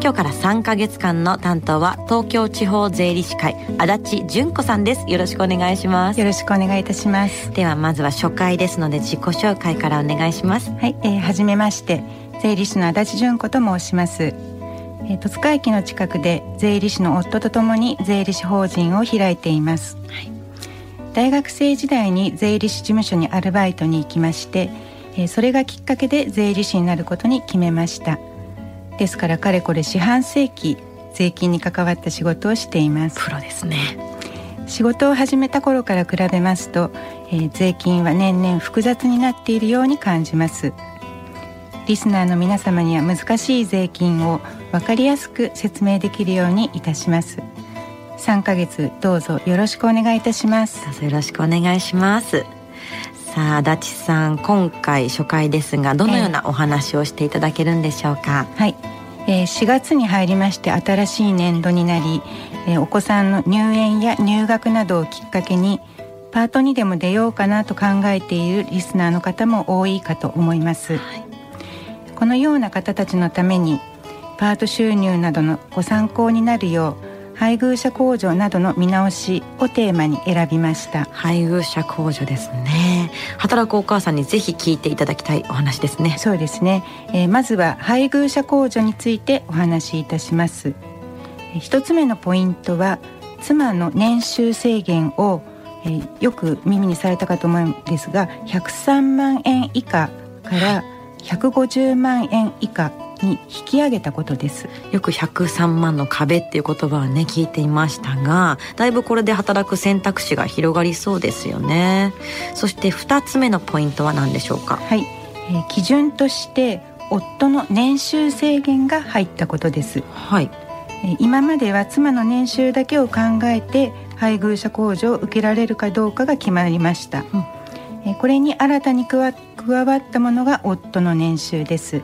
今日から3ヶ月間の担当は東京地方税理士会足立純子さんです。よろしくお願いします。よろしくお願いいたします。ではまずは初回ですので自己紹介からお願いします。はい、えー、初めまして税理士の足立純子と申します。えー、戸塚駅の近くで税理士の夫とともに税理士法人を開いています、はい、大学生時代に税理士事務所にアルバイトに行きまして、えー、それがきっかけで税理士になることに決めましたですからかれこれ四半世紀税金に関わった仕事をしています。プロですね。仕事を始めた頃から比べますと、えー、税金は年々複雑になっているように感じます。リスナーの皆様には難しい税金を分かりやすく説明できるようにいたします。3ヶ月どうぞよろしくお願いいたします。どうぞよろしくお願いしますさあ足立さん今回初回ですがどのようなお話をしていただけるんでしょうか、はい、えー、4月に入りまして新しい年度になり、えー、お子さんの入園や入学などをきっかけにパートにでも出ようかなと考えているリスナーの方も多いかと思います、はい、このような方たちのためにパート収入などのご参考になるよう配偶者控除などの見直しをテーマに選びました。配偶者控除ですね。働くお母さんにぜひ聞いていただきたいお話ですね。そうですね、えー、まずは配偶者控除についてお話しいたします。一つ目のポイントは妻の年収制限を、えー、よく耳にされたかと思うんですが103万円以下から150万円以下に引き上げたことです。よく103万の壁っていう言葉はね聞いていましたがだいぶこれで働く選択肢が広がりそうですよね。そして2つ目のポイントは何でしょうか？はい、えー、基準として夫の年収制限が入ったことです。はい。今までは妻の年収だけを考えて配偶者控除を受けられるかどうかが決まりました、うん、これに新たに加わったものが夫の年収です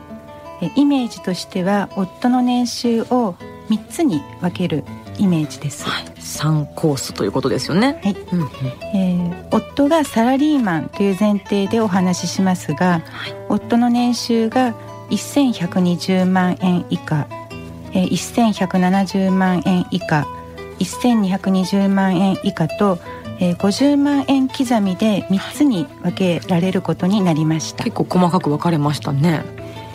イメージとしては夫の年収を3つに分けるイメージです、はい、3コースということですよね。はい、うんうん、えー、夫がサラリーマンという前提でお話ししますが、はい、夫の年収が1120万円以下、えー、1170万円以下1220万円以下とえー、50万円刻みで3つに分けられることになりました。結構細かく分かれましたね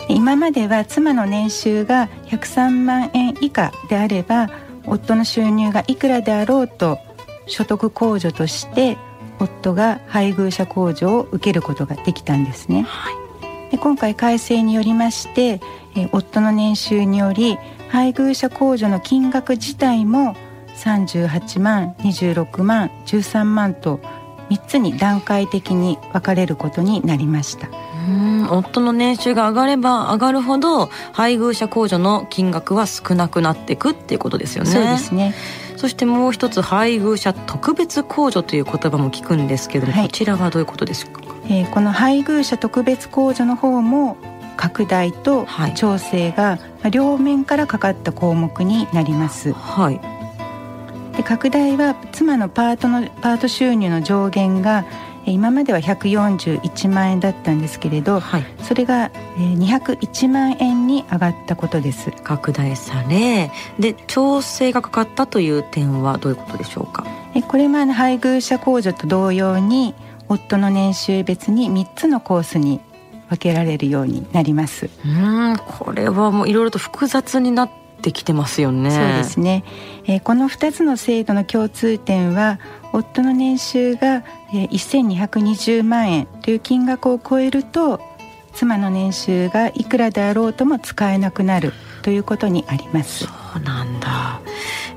今までは妻の年収が103万円以下であれば夫の収入がいくらであろうと所得控除として夫が配偶者控除を受けることができたんですね。はい、で今回改正によりまして、え夫の年収により配偶者控除の金額自体も38万26万13万と3つに段階的に分かれることになりました。夫の年収が上がれば上がるほど配偶者控除の金額は少なくなっていくっていうことですよね。そうですね。そしてもう一つ配偶者特別控除という言葉も聞くんですけども、はい、こちらはどういうことですか、えー、この配偶者特別控除の方も拡大と調整が両面からかかった項目になります。はい、で拡大は妻のパートのパート収入の上限が今までは141万円だったんですけれど、はい、それが201万円に上がったことです。拡大されで調整がかかったという点はどういうことでしょうか？これは配偶者控除と同様に夫の年収別に3つのコースに分けられるようになります。うんこれはもういろいろと複雑になってきてますよね。そうですね、えー、この2つの制度の共通点は夫の年収が1220万円という金額を超えると妻の年収がいくらであろうとも使えなくなるということにあります。そうなんだ。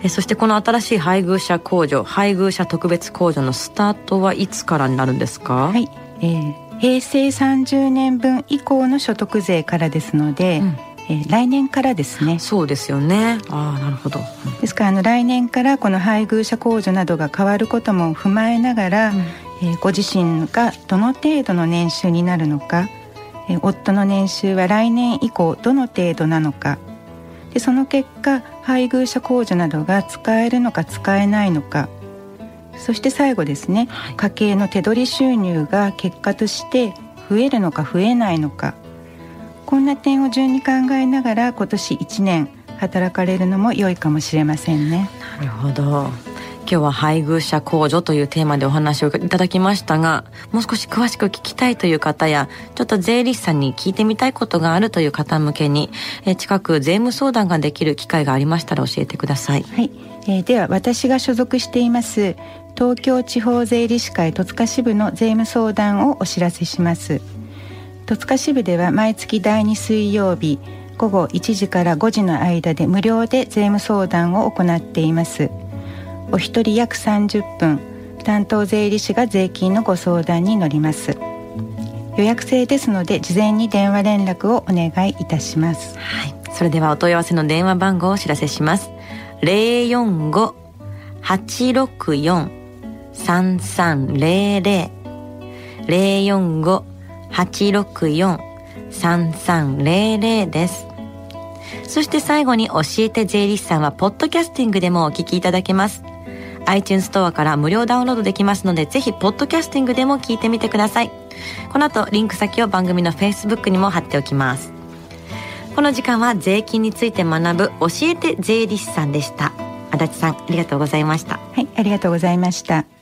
えそしてこの新しい配偶者控除配偶者特別控除のスタートはいつからになるんですか？はい、えー、平成30年分以降の所得税からですので、うんえー、来年からですね。そうですよね。ああなるほど、ですからあの来年からこの配偶者控除などが変わることも踏まえながら、うん、えー、ご自身がどの程度の年収になるのか夫の年収は来年以降どの程度なのかでその結果配偶者控除などが使えるのか使えないのかそして最後ですね、はい、家計の手取り収入が結果として増えるのか増えないのかこんな点を順に考えながら今年1年働かれるのも良いかもしれませんね。なるほど。今日は配偶者控除というテーマでお話をいただきましたがもう少し詳しく聞きたいという方やちょっと税理士さんに聞いてみたいことがあるという方向けにえ近く税務相談ができる機会がありましたら教えてください、はい。えー、では私が所属しています東京地方税理士会戸塚支部の税務相談をお知らせします戸塚支部では毎月第2水曜日午後1時から5時の間で無料で税務相談を行っています。お一人約30分担当税理士が税金のご相談に乗ります。予約制ですので事前に電話連絡をお願いいたします。はい。それではお問い合わせの電話番号をお知らせします。045-864-3300 864-3300です。そして最後に教えて税理士さんはポッドキャスティングでもお聞きいただけます。iTunes ストアから無料ダウンロードできますのでぜひポッドキャスティングでも聞いてみてください。この後リンク先を番組の Facebook にも貼っておきます。この時間は税金について学ぶ教えて税理士さんでした。足立さんありがとうございました。はいありがとうございました。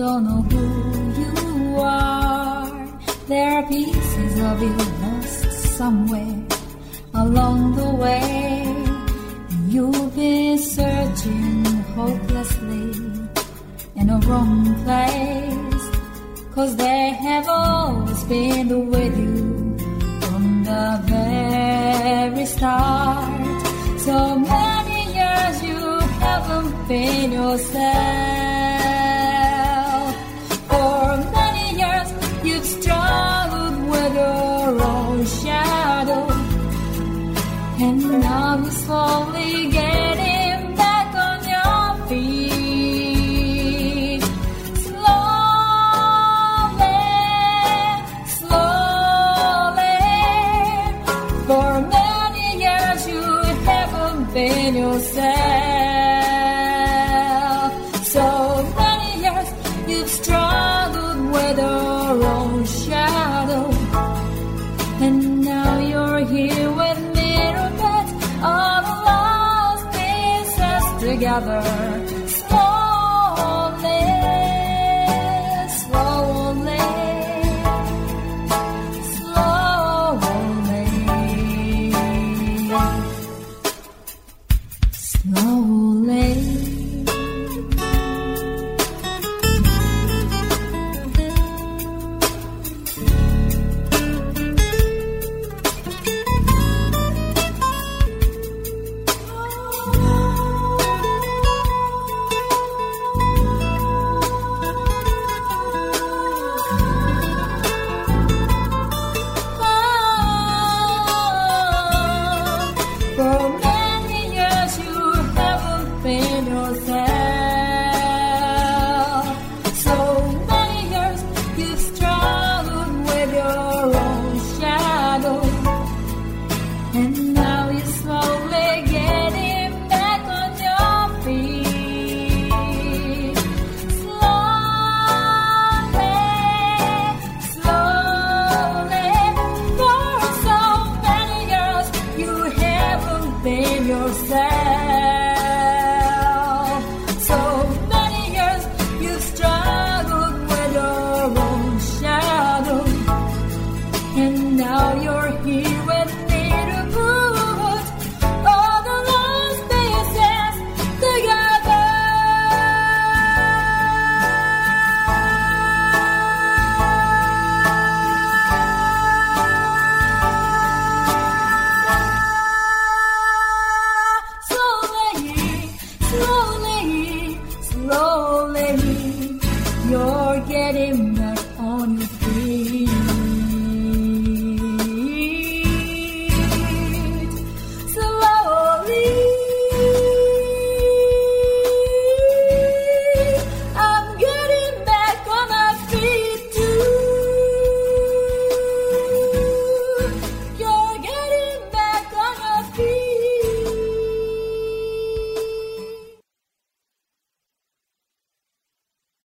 don't know who you are. There are pieces of you lost somewhere along the way. You've been searching hopelessly in a wrong place. Cause they have always been with you from the very start. So many years you haven't been yourself. Yourself. So many years you've struggled with your own shadow. And now you're here with together and now you're here with